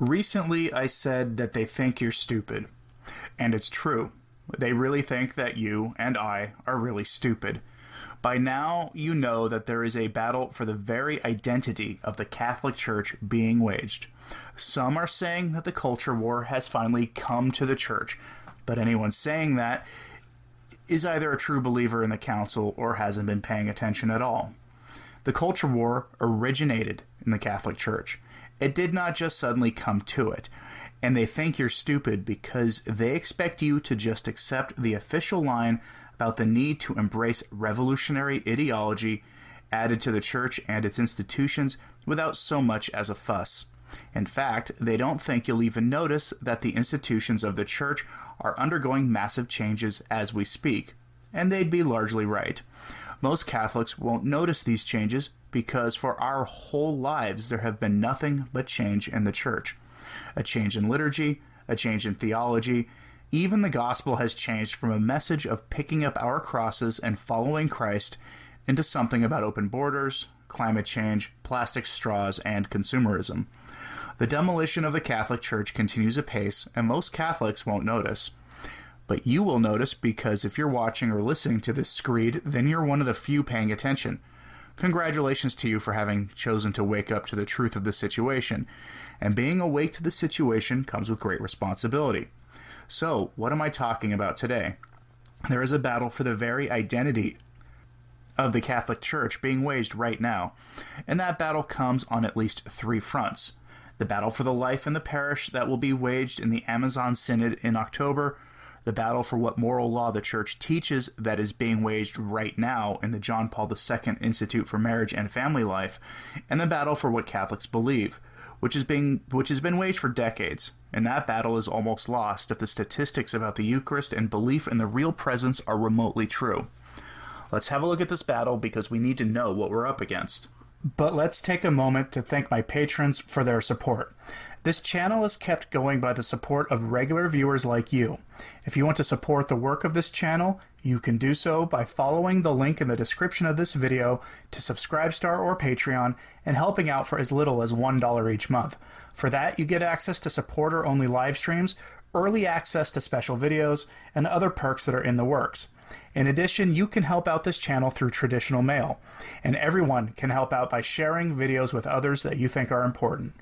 Recently, I said that they think you're stupid. And it's true. They really think that you and I are really stupid. By now, you know that there is a battle for the very identity of the Catholic Church being waged. Some are saying that the culture war has finally come to the Church, but anyone saying that is either a true believer in the Council or hasn't been paying attention at all. The culture war originated in the Catholic Church. It did not just suddenly come to it. And they think you're stupid because they expect you to just accept the official line about the need to embrace revolutionary ideology added to the church and its institutions without so much as a fuss. In fact, they don't think you'll even notice that the institutions of the church are undergoing massive changes as we speak. And they'd be largely right. Most Catholics won't notice these changes because for our whole lives there have been nothing but change in the church. A change in liturgy, a change in theology, even the gospel has changed from a message of picking up our crosses and following Christ into something about open borders, climate change, plastic straws, and consumerism. The demolition of the Catholic Church continues apace, and most Catholics won't notice. But you will notice because if you're watching or listening to this screed, then you're one of the few paying attention. Congratulations to you for having chosen to wake up to the truth of the situation. And being awake to the situation comes with great responsibility. So, what am I talking about today? There is a battle for the very identity of the Catholic Church being waged right now, and that battle comes on at least three fronts. The battle for the life in the parish that will be waged in the Amazon Synod in October, the battle for what moral law the Church teaches that is being waged right now in the John Paul II Institute for Marriage and Family Life, and the battle for what Catholics believe, which is being which has been waged for decades. And that battle is almost lost if the statistics about the Eucharist and belief in the real presence are remotely true. Let's have a look at this battle because we need to know what we're up against. But let's take a moment to thank my patrons for their support. This channel is kept going by the support of regular viewers like you. If you want to support the work of this channel, you can do so by following the link in the description of this video to Subscribestar or Patreon and helping out for as little as $1 each month. For that, you get access to supporter-only live streams, early access to special videos, and other perks that are in the works. In addition, you can help out this channel through traditional mail, and everyone can help out by sharing videos with others that you think are important.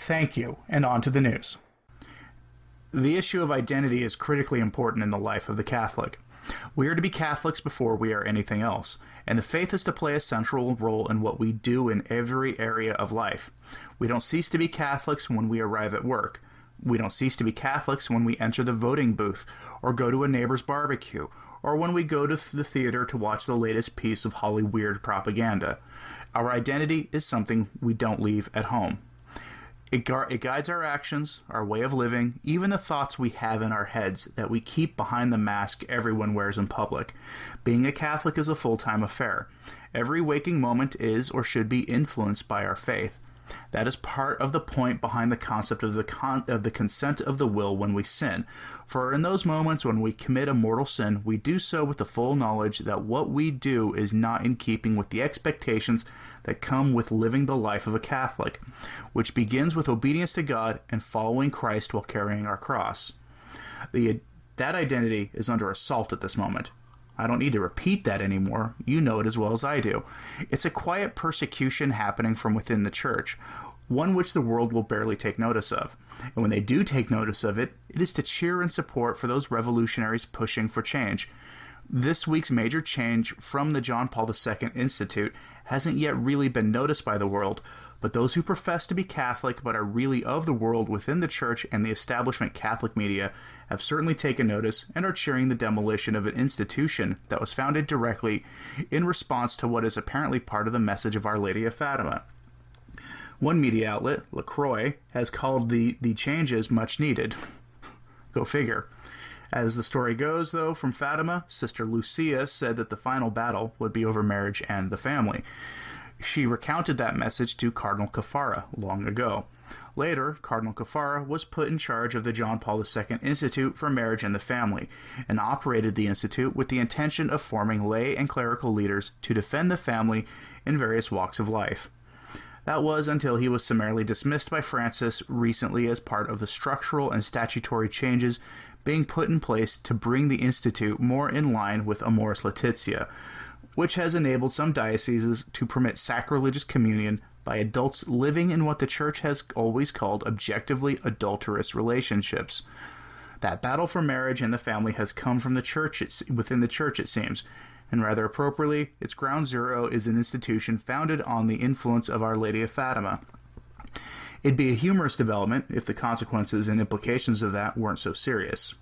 Thank you, and on to the news. The issue of identity is critically important in the life of the Catholic. We are to be Catholics before we are anything else, and the faith is to play a central role in what we do in every area of life. We don't cease to be Catholics when we arrive at work. We don't cease to be Catholics when we enter the voting booth, or go to a neighbor's barbecue, or when we go to the theater to watch the latest piece of Holly Weird propaganda. Our identity is something we don't leave at home. It, gu- it guides our actions, our way of living, even the thoughts we have in our heads that we keep behind the mask everyone wears in public. Being a Catholic is a full time affair. Every waking moment is or should be influenced by our faith. That is part of the point behind the concept of the con- of the consent of the will when we sin. For in those moments when we commit a mortal sin, we do so with the full knowledge that what we do is not in keeping with the expectations that come with living the life of a Catholic, which begins with obedience to God and following Christ while carrying our cross. The, that identity is under assault at this moment. I don't need to repeat that anymore. You know it as well as I do. It's a quiet persecution happening from within the church, one which the world will barely take notice of. And when they do take notice of it, it is to cheer and support for those revolutionaries pushing for change. This week's major change from the John Paul II Institute hasn't yet really been noticed by the world, but those who profess to be Catholic but are really of the world within the church and the establishment Catholic media have certainly taken notice and are cheering the demolition of an institution that was founded directly in response to what is apparently part of the message of Our Lady of Fatima. One media outlet, LaCroix, has called the, the changes much needed. Go figure. As the story goes, though, from Fatima, Sister Lucia said that the final battle would be over marriage and the family. She recounted that message to Cardinal Caffarra long ago. Later, Cardinal Caffarra was put in charge of the John Paul II Institute for Marriage and the Family and operated the institute with the intention of forming lay and clerical leaders to defend the family in various walks of life. That was until he was summarily dismissed by Francis recently as part of the structural and statutory changes being put in place to bring the Institute more in line with Amoris Laetitia, which has enabled some dioceses to permit sacrilegious communion by adults living in what the Church has always called objectively adulterous relationships. That battle for marriage and the family has come from the church within the church, it seems, and rather appropriately, its ground zero is an institution founded on the influence of Our Lady of Fatima. It'd be a humorous development if the consequences and implications of that weren't so serious.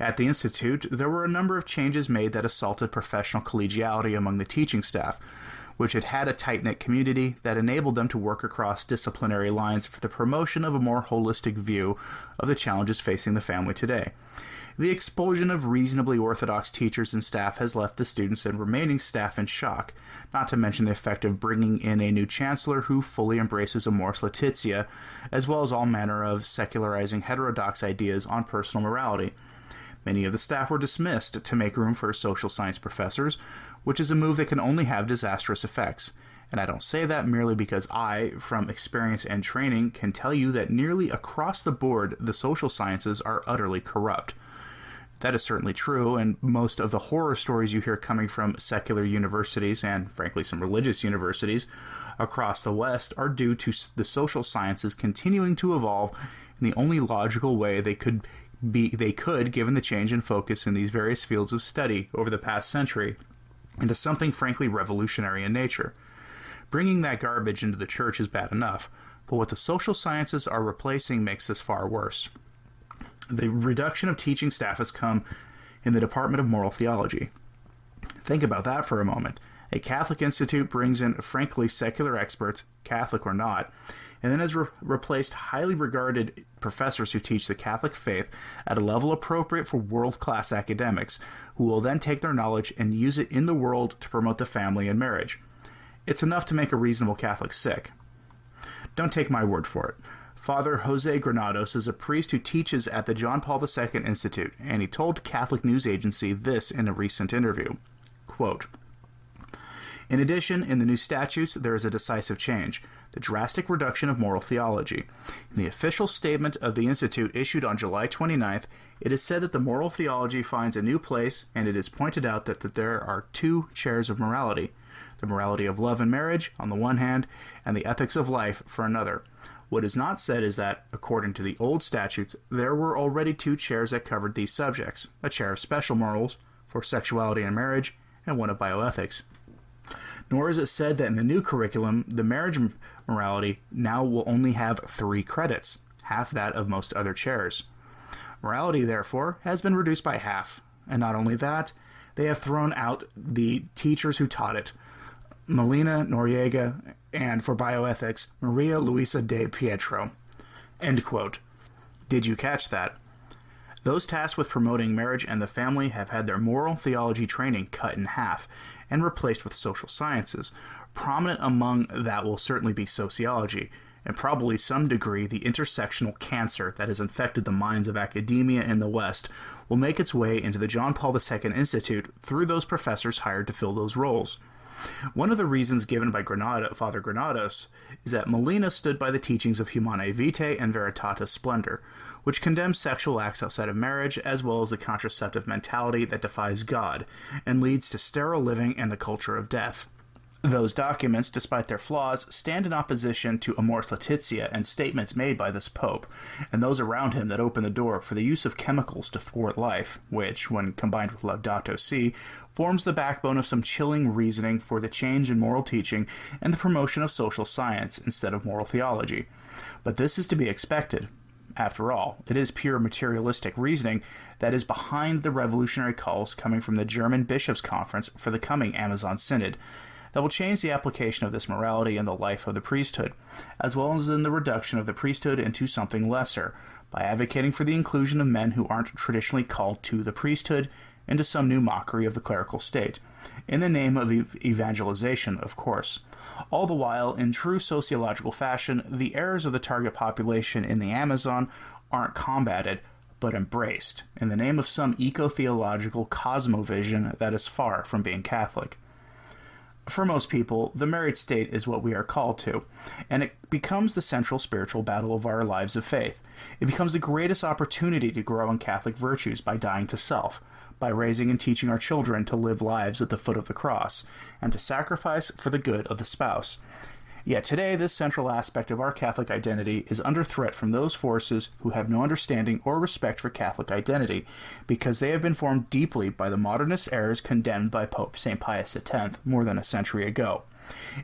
At the Institute, there were a number of changes made that assaulted professional collegiality among the teaching staff, which had had a tight knit community that enabled them to work across disciplinary lines for the promotion of a more holistic view of the challenges facing the family today. The expulsion of reasonably orthodox teachers and staff has left the students and remaining staff in shock, not to mention the effect of bringing in a new chancellor who fully embraces Amoris Laetitia, as well as all manner of secularizing heterodox ideas on personal morality. Many of the staff were dismissed to make room for social science professors, which is a move that can only have disastrous effects. And I don't say that merely because I, from experience and training, can tell you that nearly across the board the social sciences are utterly corrupt. That is certainly true, and most of the horror stories you hear coming from secular universities and, frankly, some religious universities across the West are due to the social sciences continuing to evolve in the only logical way they could be they could given the change in focus in these various fields of study over the past century into something frankly revolutionary in nature. Bringing that garbage into the church is bad enough, but what the social sciences are replacing makes this far worse the reduction of teaching staff has come in the Department of Moral Theology. Think about that for a moment. A Catholic institute brings in frankly secular experts, Catholic or not, and then has re- replaced highly regarded professors who teach the Catholic faith at a level appropriate for world class academics, who will then take their knowledge and use it in the world to promote the family and marriage. It's enough to make a reasonable Catholic sick. Don't take my word for it. Father Jose Granados is a priest who teaches at the John Paul II Institute, and he told Catholic News Agency this in a recent interview. Quote, in addition, in the new statutes, there is a decisive change the drastic reduction of moral theology. In the official statement of the Institute issued on July 29th, it is said that the moral theology finds a new place, and it is pointed out that, that there are two chairs of morality the morality of love and marriage, on the one hand, and the ethics of life, for another. What is not said is that, according to the old statutes, there were already two chairs that covered these subjects a chair of special morals for sexuality and marriage, and one of bioethics. Nor is it said that in the new curriculum, the marriage morality now will only have three credits, half that of most other chairs. Morality, therefore, has been reduced by half, and not only that, they have thrown out the teachers who taught it, Melina Noriega, and for bioethics, Maria Luisa de Pietro. End quote. Did you catch that? Those tasked with promoting marriage and the family have had their moral theology training cut in half and replaced with social sciences. Prominent among that will certainly be sociology, and probably some degree the intersectional cancer that has infected the minds of academia in the West will make its way into the John Paul II Institute through those professors hired to fill those roles. One of the reasons given by Granada, Father Granados is that Molina stood by the teachings of Humanae Vitae and Veritatis Splendor, which condemns sexual acts outside of marriage as well as the contraceptive mentality that defies God and leads to sterile living and the culture of death. Those documents, despite their flaws, stand in opposition to Amoris Laetitia and statements made by this Pope, and those around him that open the door for the use of chemicals to thwart life, which, when combined with Laudato Si, forms the backbone of some chilling reasoning for the change in moral teaching and the promotion of social science instead of moral theology. But this is to be expected. After all, it is pure materialistic reasoning that is behind the revolutionary calls coming from the German Bishops' Conference for the coming Amazon Synod that will change the application of this morality in the life of the priesthood, as well as in the reduction of the priesthood into something lesser, by advocating for the inclusion of men who aren't traditionally called to the priesthood into some new mockery of the clerical state, in the name of ev- evangelization, of course. All the while, in true sociological fashion, the errors of the target population in the Amazon aren't combated, but embraced, in the name of some eco theological cosmovision that is far from being Catholic for most people, the married state is what we are called to, and it becomes the central spiritual battle of our lives of faith. It becomes the greatest opportunity to grow in Catholic virtues by dying to self, by raising and teaching our children to live lives at the foot of the cross, and to sacrifice for the good of the spouse. Yet today, this central aspect of our Catholic identity is under threat from those forces who have no understanding or respect for Catholic identity, because they have been formed deeply by the modernist errors condemned by Pope St. Pius X more than a century ago.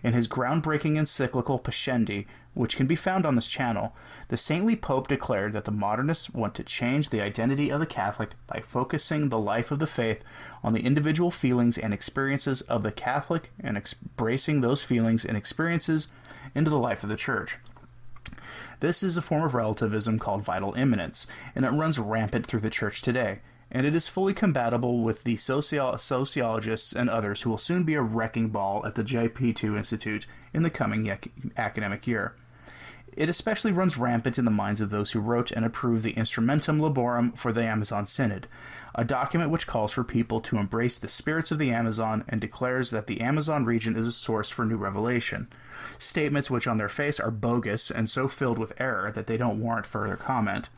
In his groundbreaking encyclical Pascendi, which can be found on this channel, the saintly Pope declared that the modernists want to change the identity of the Catholic by focusing the life of the faith on the individual feelings and experiences of the Catholic and embracing those feelings and experiences into the life of the Church. This is a form of relativism called vital immanence, and it runs rampant through the Church today and it is fully compatible with the socio- sociologists and others who will soon be a wrecking ball at the JP2 Institute in the coming academic year. It especially runs rampant in the minds of those who wrote and approved the Instrumentum Laborum for the Amazon Synod, a document which calls for people to embrace the spirits of the Amazon and declares that the Amazon region is a source for new revelation. Statements which on their face are bogus and so filled with error that they don't warrant further comment.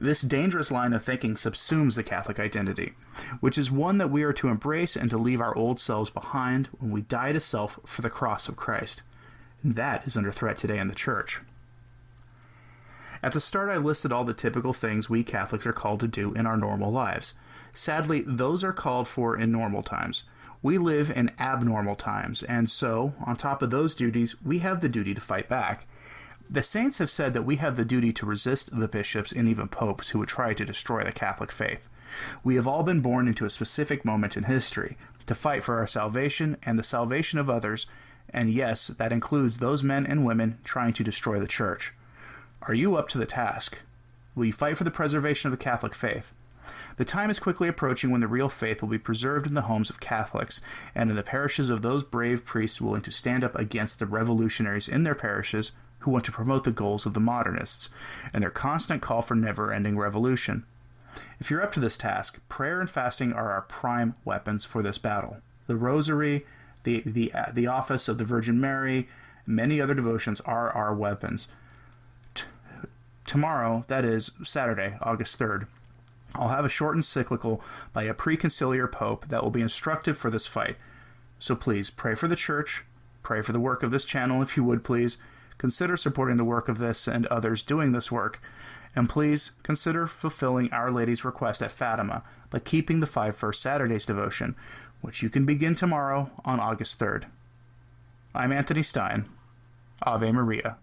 This dangerous line of thinking subsumes the Catholic identity, which is one that we are to embrace and to leave our old selves behind when we die to self for the cross of Christ. And that is under threat today in the Church. At the start, I listed all the typical things we Catholics are called to do in our normal lives. Sadly, those are called for in normal times. We live in abnormal times, and so, on top of those duties, we have the duty to fight back. The saints have said that we have the duty to resist the bishops and even popes who would try to destroy the Catholic faith. We have all been born into a specific moment in history to fight for our salvation and the salvation of others, and yes, that includes those men and women trying to destroy the Church. Are you up to the task? Will you fight for the preservation of the Catholic faith? The time is quickly approaching when the real faith will be preserved in the homes of Catholics and in the parishes of those brave priests willing to stand up against the revolutionaries in their parishes who want to promote the goals of the modernists and their constant call for never ending revolution. If you're up to this task, prayer and fasting are our prime weapons for this battle. The Rosary, the, the, uh, the office of the Virgin Mary, many other devotions are our weapons. T- tomorrow, that is Saturday, August 3rd, I'll have a short encyclical by a preconciliar pope that will be instructive for this fight. So please pray for the church, pray for the work of this channel if you would please, consider supporting the work of this and others doing this work. And please consider fulfilling Our Lady's request at Fatima by keeping the five First Saturdays devotion, which you can begin tomorrow on August 3rd. I'm Anthony Stine. Ave Maria.